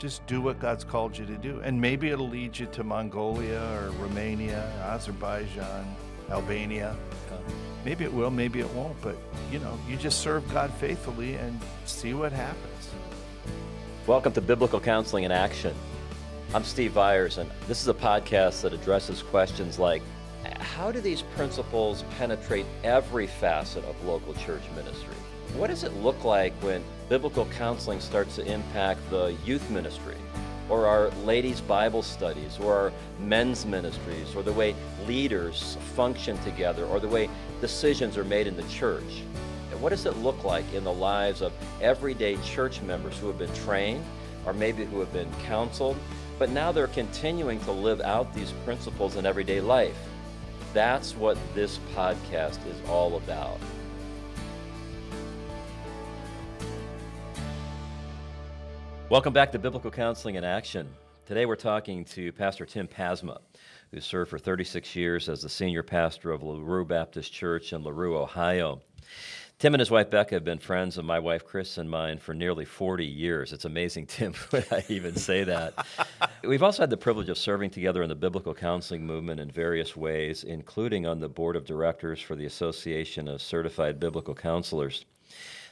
just do what God's called you to do. And maybe it'll lead you to Mongolia or Romania, Azerbaijan, Albania. Maybe it will, maybe it won't, but you know, you just serve God faithfully and see what happens. Welcome to Biblical Counseling in Action. I'm Steve Viars, and this is a podcast that addresses questions like how do these principles penetrate every facet of local church ministry? What does it look like when biblical counseling starts to impact the youth ministry, or our ladies' Bible studies, or our men's ministries, or the way leaders function together, or the way decisions are made in the church? What does it look like in the lives of everyday church members who have been trained, or maybe who have been counseled, but now they're continuing to live out these principles in everyday life? That's what this podcast is all about. Welcome back to Biblical Counseling in Action. Today we're talking to Pastor Tim Pasma, who served for 36 years as the senior pastor of LaRue Baptist Church in LaRue, Ohio. Tim and his wife Becca have been friends of my wife Chris and mine for nearly 40 years. It's amazing, Tim, when I even say that. We've also had the privilege of serving together in the biblical counseling movement in various ways, including on the board of directors for the Association of Certified Biblical Counselors.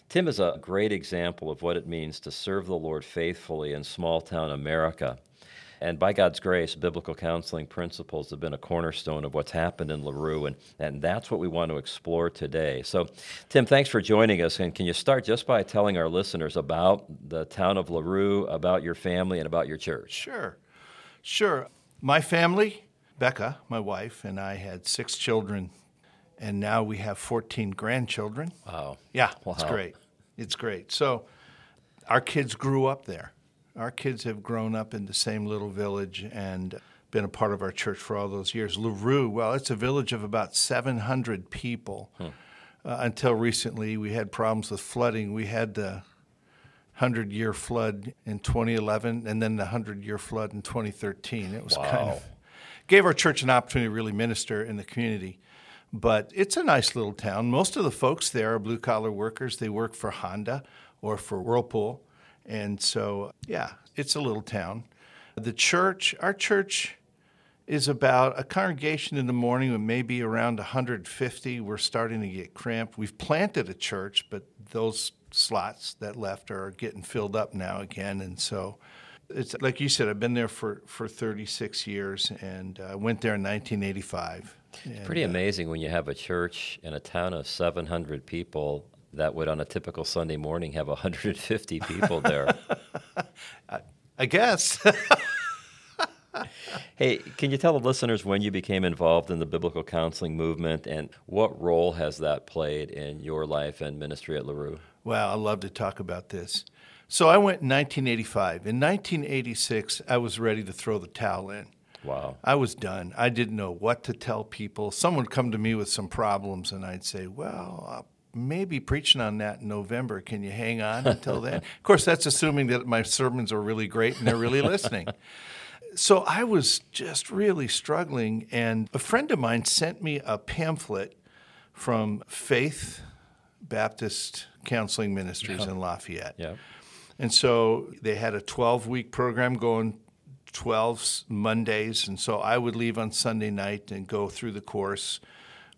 Tim is a great example of what it means to serve the Lord faithfully in small town America. And by God's grace, biblical counseling principles have been a cornerstone of what's happened in LaRue, and, and that's what we want to explore today. So, Tim, thanks for joining us. And can you start just by telling our listeners about the town of LaRue, about your family, and about your church? Sure. Sure. My family, Becca, my wife, and I had six children and now we have 14 grandchildren. Wow. Yeah, wow. it's great. It's great. So our kids grew up there. Our kids have grown up in the same little village and been a part of our church for all those years. LaRue, well, it's a village of about 700 people. Hmm. Uh, until recently, we had problems with flooding. We had the 100 year flood in 2011 and then the 100 year flood in 2013. It was wow. kind of gave our church an opportunity to really minister in the community. But it's a nice little town. Most of the folks there are blue collar workers. They work for Honda or for Whirlpool. And so, yeah, it's a little town. The church, our church is about a congregation in the morning with maybe around 150. We're starting to get cramped. We've planted a church, but those slots that left are getting filled up now again. And so, it's like you said, I've been there for, for 36 years and uh, went there in 1985. It's pretty uh, amazing when you have a church in a town of 700 people that would, on a typical Sunday morning, have 150 people there. I, I guess. hey, can you tell the listeners when you became involved in the biblical counseling movement and what role has that played in your life and ministry at LaRue? Well, I love to talk about this. So I went in 1985. In 1986, I was ready to throw the towel in. Wow. I was done. I didn't know what to tell people. Someone would come to me with some problems, and I'd say, Well, I'll maybe preaching on that in November. Can you hang on until then? of course, that's assuming that my sermons are really great and they're really listening. So I was just really struggling, and a friend of mine sent me a pamphlet from Faith Baptist Counseling Ministries yeah. in Lafayette. Yeah. And so they had a 12 week program going 12 Mondays, and so I would leave on Sunday night and go through the course,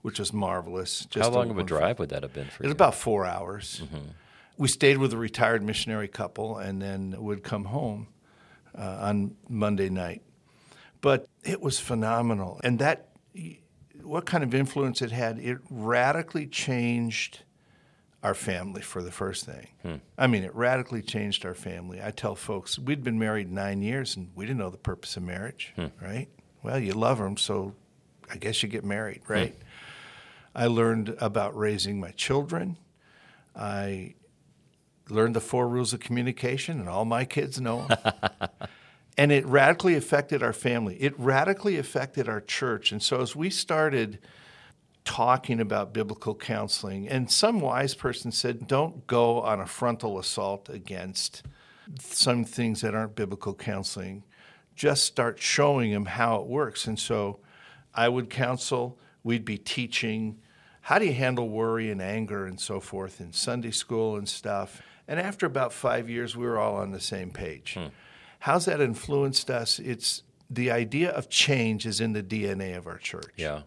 which was marvelous. Just How long of a drive would that have been for it you? It was about four hours. Mm-hmm. We stayed with a retired missionary couple and then would come home uh, on Monday night. But it was phenomenal. And that, what kind of influence it had, it radically changed our family for the first thing. Hmm. I mean, it radically changed our family. I tell folks we'd been married nine years and we didn't know the purpose of marriage, hmm. right? Well, you love them, so I guess you get married, hmm. right? Hmm. I learned about raising my children. I learned the four rules of communication, and all my kids know them. and it radically affected our family. It radically affected our church. And so as we started talking about biblical counseling. And some wise person said, don't go on a frontal assault against some things that aren't biblical counseling. Just start showing them how it works. And so I would counsel, we'd be teaching how do you handle worry and anger and so forth in Sunday school and stuff. And after about five years, we were all on the same page. Hmm. How's that influenced us? It's the idea of change is in the DNA of our church. Yeah.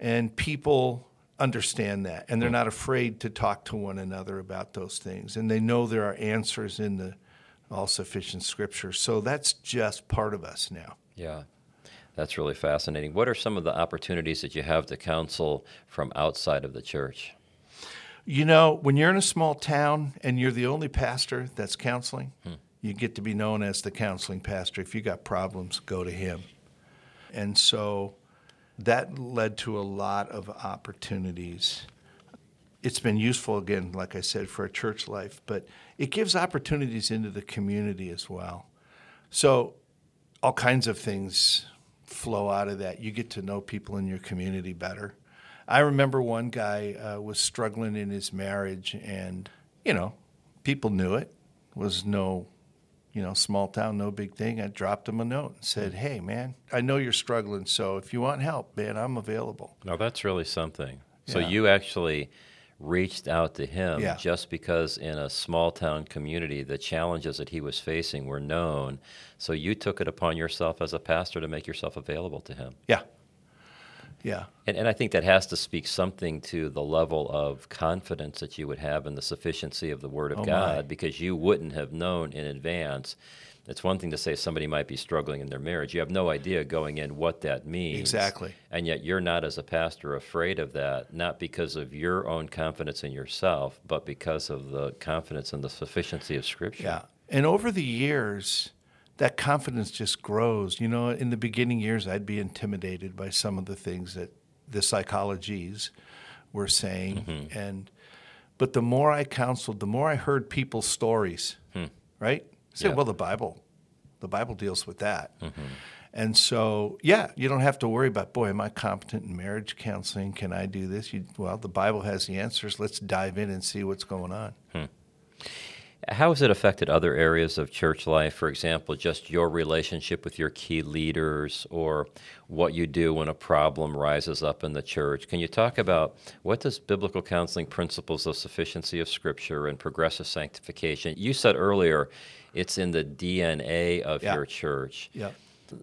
And people understand that and they're mm. not afraid to talk to one another about those things and they know there are answers in the all sufficient scripture so that's just part of us now Yeah. That's really fascinating. What are some of the opportunities that you have to counsel from outside of the church? you know when you're in a small town and you're the only pastor that's counseling hmm. you get to be known as the counseling pastor if you got problems go to him and so that led to a lot of opportunities it's been useful again, like I said, for a church life, but it gives opportunities into the community as well. So all kinds of things flow out of that. You get to know people in your community better. I remember one guy uh, was struggling in his marriage, and you know, people knew it. Was no, you know, small town, no big thing. I dropped him a note and said, mm. "Hey, man, I know you're struggling, so if you want help, man, I'm available." No, that's really something. So you actually reached out to him Yeah. just because in a small town community the challenges that he was facing were known. So you took it upon yourself as a pastor to make yourself available to him. Yeah, yeah. And, and I think that has to speak something to the level of confidence that you would have in the sufficiency of the Word of Oh, my. God because you wouldn't have known in advance. It's one thing to say somebody might be struggling in their marriage. You have no idea going in what that means. Exactly. And yet you're not, as a pastor, afraid of that, not because of your own confidence in yourself, but because of the confidence in the sufficiency of Scripture. Yeah. And over the years, that confidence just grows. You know, in the beginning years, I'd be intimidated by some of the things that the psychologies were saying. Mm-hmm. And, but the more I counseled, the more I heard people's stories, hmm. right? Say, Yeah. well, the Bible, the Bible deals with that. Mm-hmm. And so, yeah, you don't have to worry about, boy, am I competent in marriage counseling? Can I do this? You, well, the Bible has the answers. Let's dive in and see what's going on. Hmm. How has it affected other areas of church life? For example, just your relationship with your key leaders or what you do when a problem rises up in the church. Can you talk about what does biblical counseling principles of sufficiency of scripture and progressive sanctification? You said earlier it's in the DNA of Yeah. your church. Yeah.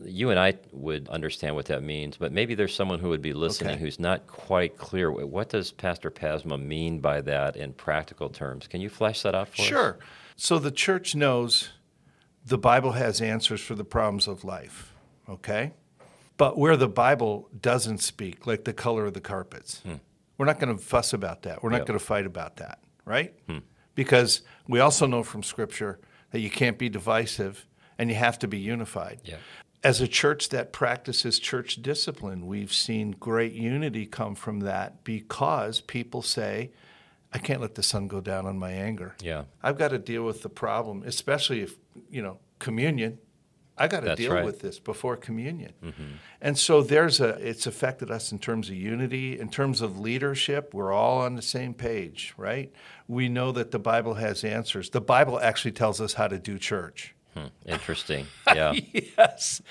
You and I would understand what that means, but maybe there's someone who would be listening Okay. who's not quite clear. What does Pastor Pasma mean by that in practical terms? Can you flesh that out for us? Sure. So the church knows the Bible has answers for the problems of life, okay? But where the Bible doesn't speak, like the color of the carpets, hmm. we're not going to fuss about that. We're not Yep. going to fight about that, right? Hmm. Because we also know from Scripture that you can't be divisive and you have to be unified. Yeah. As a church that practices church discipline, we've seen great unity come from that because people say, I can't let the sun go down on my anger. Yeah. I've got to deal with the problem, especially if, you know, communion. I got to That's deal right. with this before communion. Mm-hmm. And so there's a it's affected us in terms of unity, in terms of leadership, we're all on the same page, right? We know that the Bible has answers. The Bible actually tells us how to do church. Hmm, Interesting. Yeah. yes.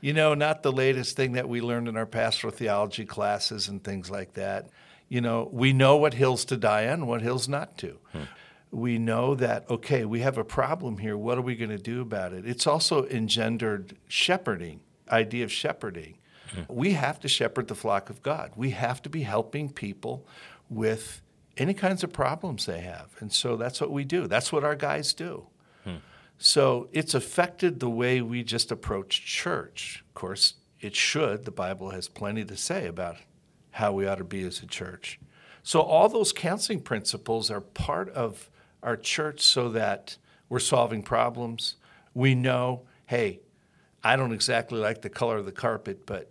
You know, not the latest thing that we learned in our pastoral theology classes and things like that. You know, we know what hills to die on, what hills not to. We know that, okay, we have a problem here. What are we going to do about it? It's also engendered shepherding, idea of shepherding. We have to shepherd the flock of God. We have to be helping people with any kinds of problems they have. And so that's what we do. That's what our guys do. So it's affected the way we just approach church. Of course, it should. The Bible has plenty to say about how we ought to be as a church. So all those counseling principles are part of our church so that we're solving problems. We know, hey, I don't exactly like the color of the carpet, but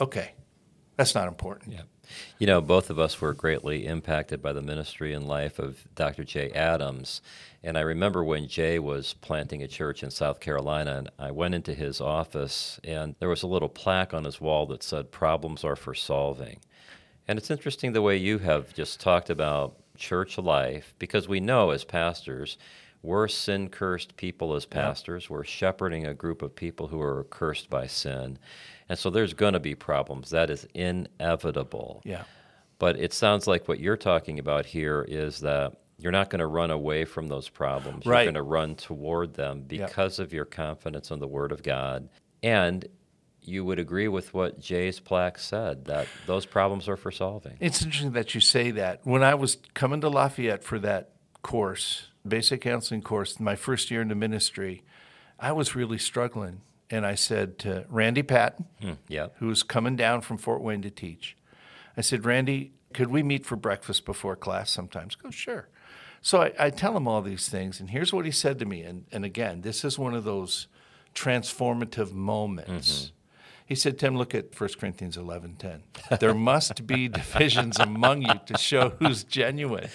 okay, that's not important. Yeah. You know, both of us were greatly impacted by the ministry and life of Dr. Jay Adams. And I remember when Jay was planting a church in South Carolina, and I went into his office, and there was a little plaque on his wall that said, Problems are for solving. And it's interesting the way you have just talked about church life, because we know as pastors, we're sin cursed people as pastors. We're shepherding a group of people who are cursed by sin. And so there's going to be problems. That is inevitable. Yeah. But it sounds like what you're talking about here is that You're not going to run away from those problems. Right. You're going to run toward them because of your confidence in the Word of God. And you would agree with what Jay's plaque said that those problems are for solving. It's interesting that you say that. When I was coming to Lafayette for that course, basic counseling course, my first year in the ministry, I was really struggling. And I said to Randy Patten, hmm, Yeah. who was coming down from Fort Wayne to teach, I said, Randy, could we meet for breakfast before class sometimes? Go, sure. So I, I tell him all these things, and here's what he said to me. And, and again, this is one of those transformative moments. Mm-hmm. He said, Tim, look at 1 Corinthians 11.10. There must be divisions among you to show who's genuine.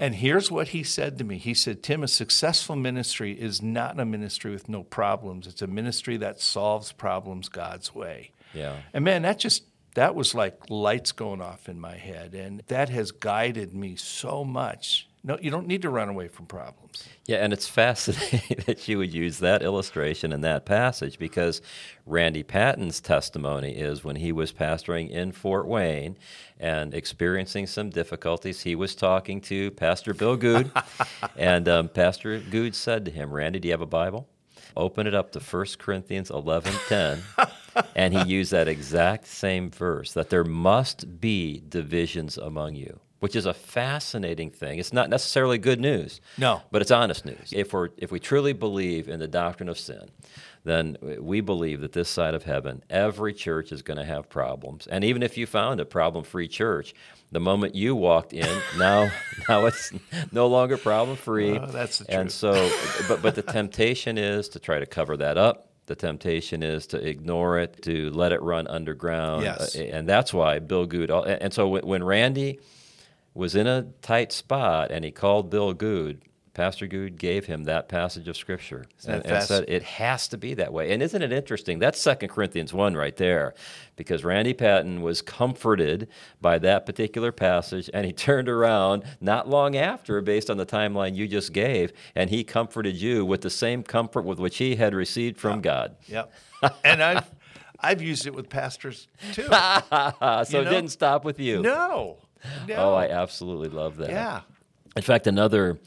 And here's what he said to me. He said, Tim, a successful ministry is not a ministry with no problems. It's a ministry that solves problems God's way. Yeah. And man, that just that was like lights going off in my head, and that has guided me so much. No, you don't need to run away from problems. Yeah, and it's fascinating that you would use that illustration in that passage because Randy Patten's testimony is when he was pastoring in Fort Wayne and experiencing some difficulties, he was talking to Pastor Bill Goode, and um, Pastor Goode said to him, Randy, do you have a Bible? Open it up to 1 Corinthians 11:10, and he used that exact same verse that there must be divisions among you, which is a fascinating thing. It's not necessarily good news. No. But it's honest news. If we're if we truly believe in the doctrine of sin, then we believe that this side of heaven, every church is going to have problems. And even if you found a problem-free church, the moment you walked in, now now it's no longer problem-free. Oh, that's the And truth. so, but but the temptation is to try to cover that up. The temptation is to ignore it, to let it run underground. Yes. Uh, and that's why Bill Goode. And so when Randy was in a tight spot and he called Bill Goode, Pastor Goode gave him that passage of Scripture and, and said it has to be that way. And isn't it interesting? That's Second Corinthians 1 right there, because Randy Patton was comforted by that particular passage and he turned around not long after, based on the timeline you just gave, and he comforted you with the same comfort with which he had received from God. Yep. and I've I've used it with pastors too. So You it didn't stop with you. no. No. Oh, I absolutely love that. yeah. In fact, another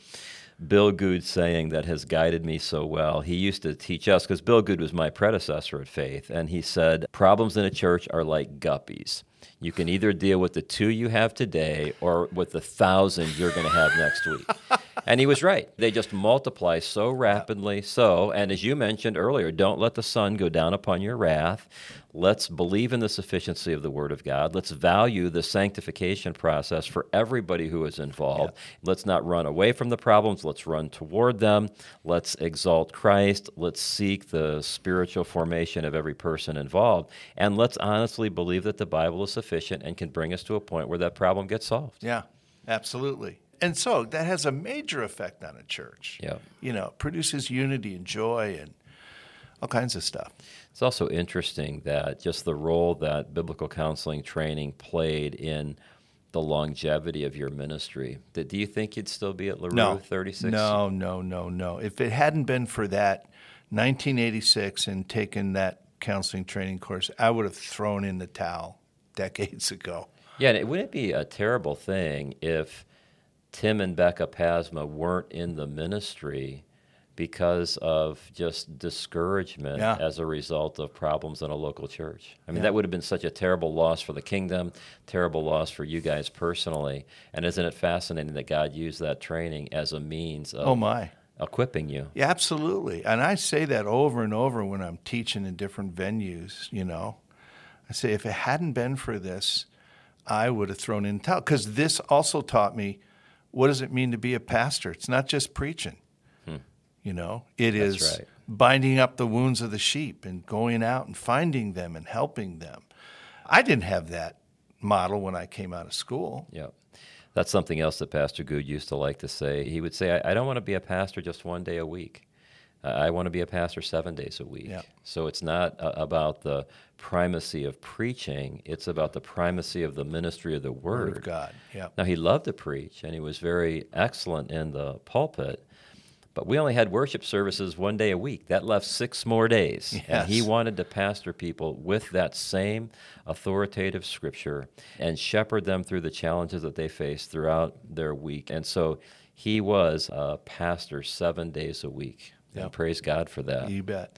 Bill Goode saying that has guided me so well, he used to teach us, because Bill Goode was my predecessor at Faith, and he said, Problems in a church are like guppies. You can either deal with the two you have today or with the thousand you're going to have next week. and he was right. They just multiply so rapidly. So, and as you mentioned earlier, don't let the sun go down upon your wrath. Let's believe in the sufficiency of the Word of God. Let's value the sanctification process for everybody who is involved. Let's not run away from the problems. Let's run toward them. Let's exalt Christ. Let's seek the spiritual formation of every person involved. And let's honestly believe that the Bible is sufficient and can bring us to a point where that problem gets solved. Yeah. Absolutely. And so that has a major effect on a church. Yeah. You know, produces unity and joy and all kinds of stuff. It's also interesting that just the role that biblical counseling training played in the longevity of your ministry. That do you think you'd still be at LaRue No. 36? No, no, no, no. If it hadn't been for that 1986 and taken that counseling training course, I would have thrown in the towel decades ago. Yeah, and it wouldn't it be a terrible thing if Tim and Becca Pasma weren't in the ministry because of just discouragement Yeah. as a result of problems in a local church. I mean, Yeah. that would have been such a terrible loss for the kingdom, terrible loss for you guys personally. And isn't it fascinating that God used that training as a means of Oh my. equipping you? Yeah, absolutely. And I say that over and over when I'm teaching in different venues, you know. I say if it hadn't been for this, I would have thrown in the towel because this also taught me what does it mean to be a pastor? It's not just preaching. You know, it is Hmm. right. binding up the wounds of the sheep and going out and finding them and helping them. I didn't have that model when I came out of school. Yeah. That's something else that Pastor Goode used to like to say. He would say, I, I don't want to be a pastor just one day a week. I want to be a pastor seven days a week. Yeah. So it's not uh, about the primacy of preaching, it's about the primacy of the ministry of the Word. Word of God. Yeah. Now, he loved to preach and he was very excellent in the pulpit, but we only had worship services one day a week. That left six more days. And he wanted to pastor people with that same authoritative scripture and shepherd them through the challenges that they face throughout their week. And so he was a pastor seven days a week. Yep. And praise God for that. You bet.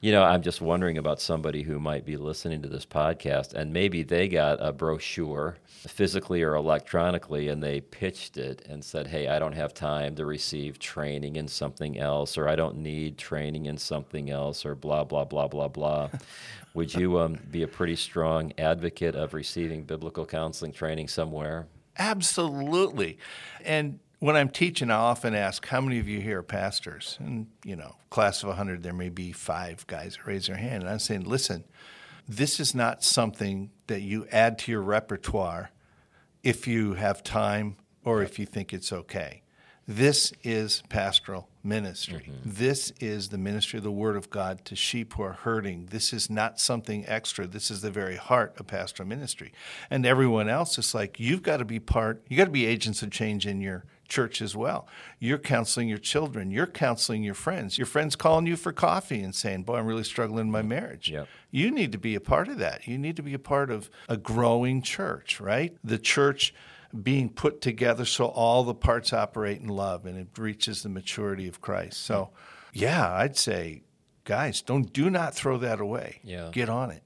You know, I'm just wondering about somebody who might be listening to this podcast and maybe they got a brochure physically or electronically and they pitched it and said, Hey, I don't have time to receive training in something else, or I don't need training in something else, or blah, blah, blah, blah, blah. Would you um, be a pretty strong advocate of receiving biblical counseling training somewhere? Absolutely. And when I'm teaching, I often ask, how many of you here are pastors? And, you know, class of 100, there may be five guys that raise their hand. And I'm saying, listen, this is not something that you add to your repertoire if you have time or if you think it's okay. This is pastoral ministry. Mm-hmm. This is the ministry of the Word of God to sheep who are hurting. This is not something extra. This is the very heart of pastoral ministry. And everyone else is like, you've got to be part, you've got to be agents of change in your church as well. You're counseling your children. You're counseling your friends. Your friends calling you for coffee and saying, "Boy, I'm really struggling in my marriage." Yep. You need to be a part of that. You need to be a part of a growing church, right? The church being put together so all the parts operate in love and it reaches the maturity of Christ. So, mm. yeah, I'd say, guys, don't do not throw that away. Yeah. Get on it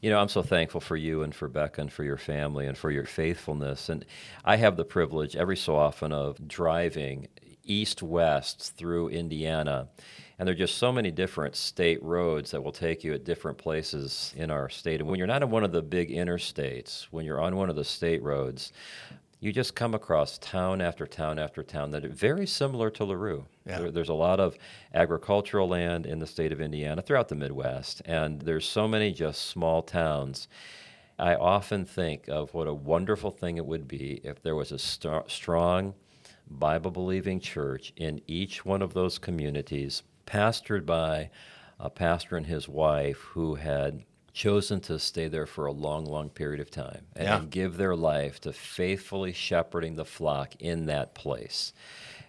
you know, I'm so thankful for you and for Becca and for your family and for your faithfulness. And I have the privilege every so often of driving east west through Indiana. And there are just so many different state roads that will take you at different places in our state. And when you're not in one of the big interstates, when you're on one of the state roads, you just come across town after town after town that are very similar to LaRue. Yeah. There, there's a lot of agricultural land in the state of Indiana throughout the Midwest, and there's so many just small towns. I often think of what a wonderful thing it would be if there was a st- strong Bible believing church in each one of those communities, pastored by a pastor and his wife who had chosen to stay there for a long, long period of time and, yeah. and give their life to faithfully shepherding the flock in that place.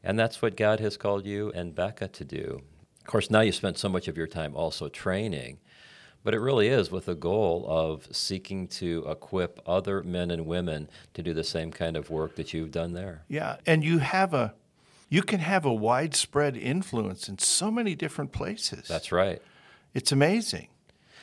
And that's what God has called you and Becca to do. Of course, now you spent so much of your time also training, but it really is with the goal of seeking to equip other men and women to do the same kind of work that you've done there. Yeah, and you have a you can have a widespread influence in so many different places. That's right. It's amazing.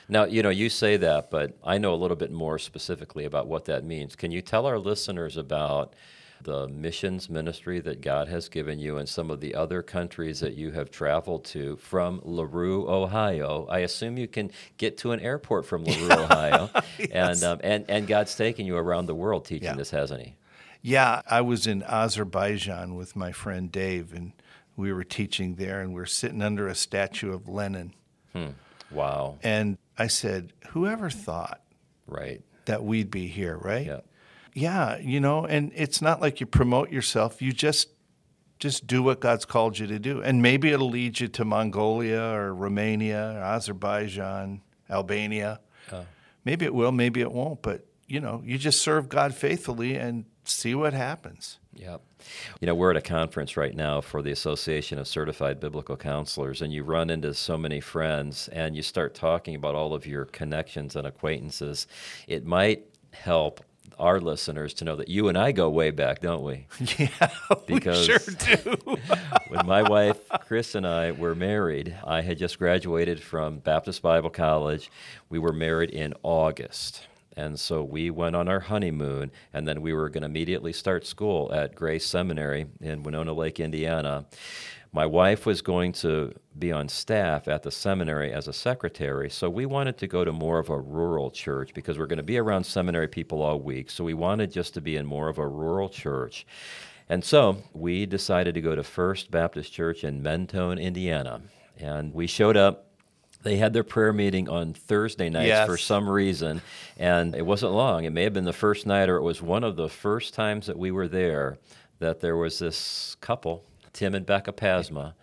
Now, you know, you say that, but I know a little bit more specifically about what that means. Can you tell our listeners about the missions ministry that God has given you and some of the other countries that you have traveled to from LaRue, Ohio? I assume you can get to an airport from LaRue, Ohio. yes. and, um, and, and God's taken you around the world teaching yeah. this, hasn't He? Yeah, I was in Azerbaijan with my friend Dave, and we were teaching there, and we are sitting under a statue of Lenin. Hmm. Wow. And I said, whoever thought right that we'd be here, right? Yeah. Yeah, you know, and it's not like you promote yourself. You just just do what God's called you to do. And maybe it'll lead you to Mongolia or Romania or Azerbaijan, Albania. Uh, maybe it will, maybe it won't, but you know, you just serve God faithfully and see what happens. Yep. You know, we're at a conference right now for the Association of Certified Biblical Counselors, and you run into so many friends and you start talking about all of your connections and acquaintances. It might help our listeners to know that you and I go way back, don't we? Yeah, because we sure do. when my wife Chris and I were married, I had just graduated from Baptist Bible College. We were married in August. And so we went on our honeymoon, and then we were going to immediately start school at Grace Seminary in Winona Lake, Indiana. My wife was going to be on staff at the seminary as a secretary, so we wanted to go to more of a rural church because we're going to be around seminary people all week. So we wanted just to be in more of a rural church. And so we decided to go to First Baptist Church in Mentone, Indiana. And we showed up they had their prayer meeting on Thursday nights yes. for some reason, and it wasn't long. It may have been the first night, or it was one of the first times that we were there that there was this couple, Tim and Becca Pasma.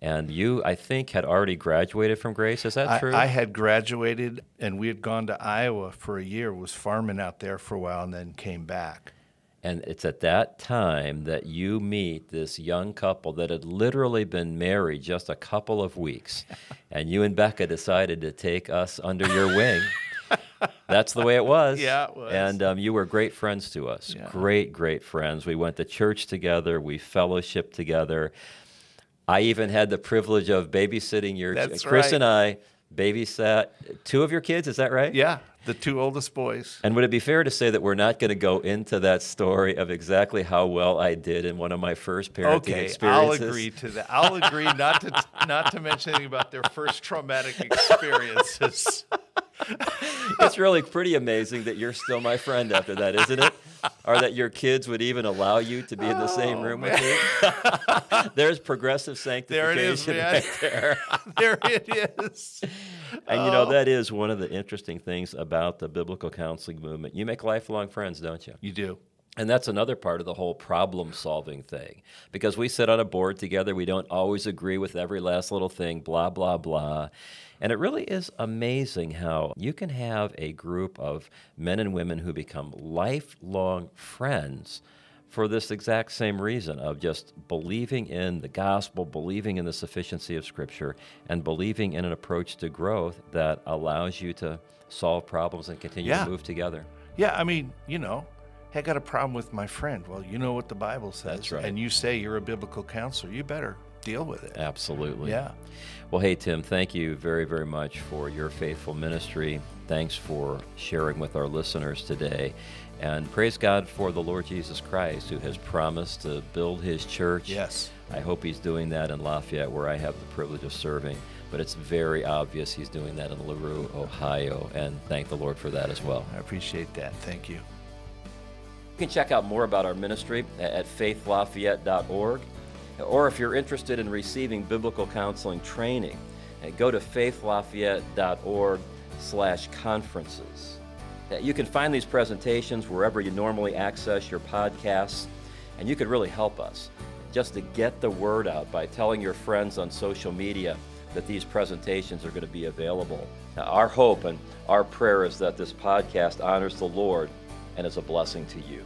And you, I think, had already graduated from Grace. Is that I, true? I had graduated, and we had gone to Iowa for a year, was farming out there for a while, and then came back. And it's at that time that you meet this young couple that had literally been married just a couple of weeks. and you and Becca decided to take us under your wing. That's the way it was. Yeah, it was. And um, you were great friends to us. Yeah. Great, great friends. We went to church together. We fellowshiped together. I even had the privilege of babysitting your That's Chris right. and I babysat two of your kids. Is that right? Yeah, the two oldest boys. And would it be fair to say that we're not going to go into that story of exactly how well I did in one of my first parenting experiences? Okay, I'll agree to that. I'll agree not to not to mention anything about their first traumatic experiences. it's really pretty amazing that you're still my friend after that, isn't it? Or that your kids would even allow you to be in the same Oh, room with me. There's progressive There it sanctification is, right there. there it is. And you know, Oh. that is one of the interesting things about the biblical counseling movement. You make lifelong friends, don't you? You do. And that's another part of the whole problem solving thing. Because we sit on a board together, we don't always agree with every last little thing, blah, blah, blah. And it really is amazing how you can have a group of men and women who become lifelong friends for this exact same reason of just believing in the gospel, believing in the sufficiency of Scripture, and believing in an approach to growth that allows you to solve problems and continue Yeah. to move together. Yeah, I mean, you know, hey, I got a problem with my friend. Well, you know what the Bible says. That's right. And you say you're a biblical counselor. You better deal with it. Absolutely. Yeah. Well, hey, Tim, thank you very, very much for your faithful ministry. Thanks for sharing with our listeners today. And praise God for the Lord Jesus Christ, who has promised to build his church. Yes. I hope he's doing that in Lafayette, where I have the privilege of serving. But it's very obvious he's doing that in LaRue, Ohio. And thank the Lord for that as well. I appreciate that. Thank you. You can check out more about our ministry at faithlafayette.org. Or if you're interested in receiving biblical counseling training, uh, go to faithlafayette.org slash conferences. Uh, You can find these presentations wherever you normally access your podcasts, and you could really help us just to get the word out by telling your friends on social media that these presentations are going to be available. Now, our hope and our prayer is that this podcast honors the Lord and is a blessing to you.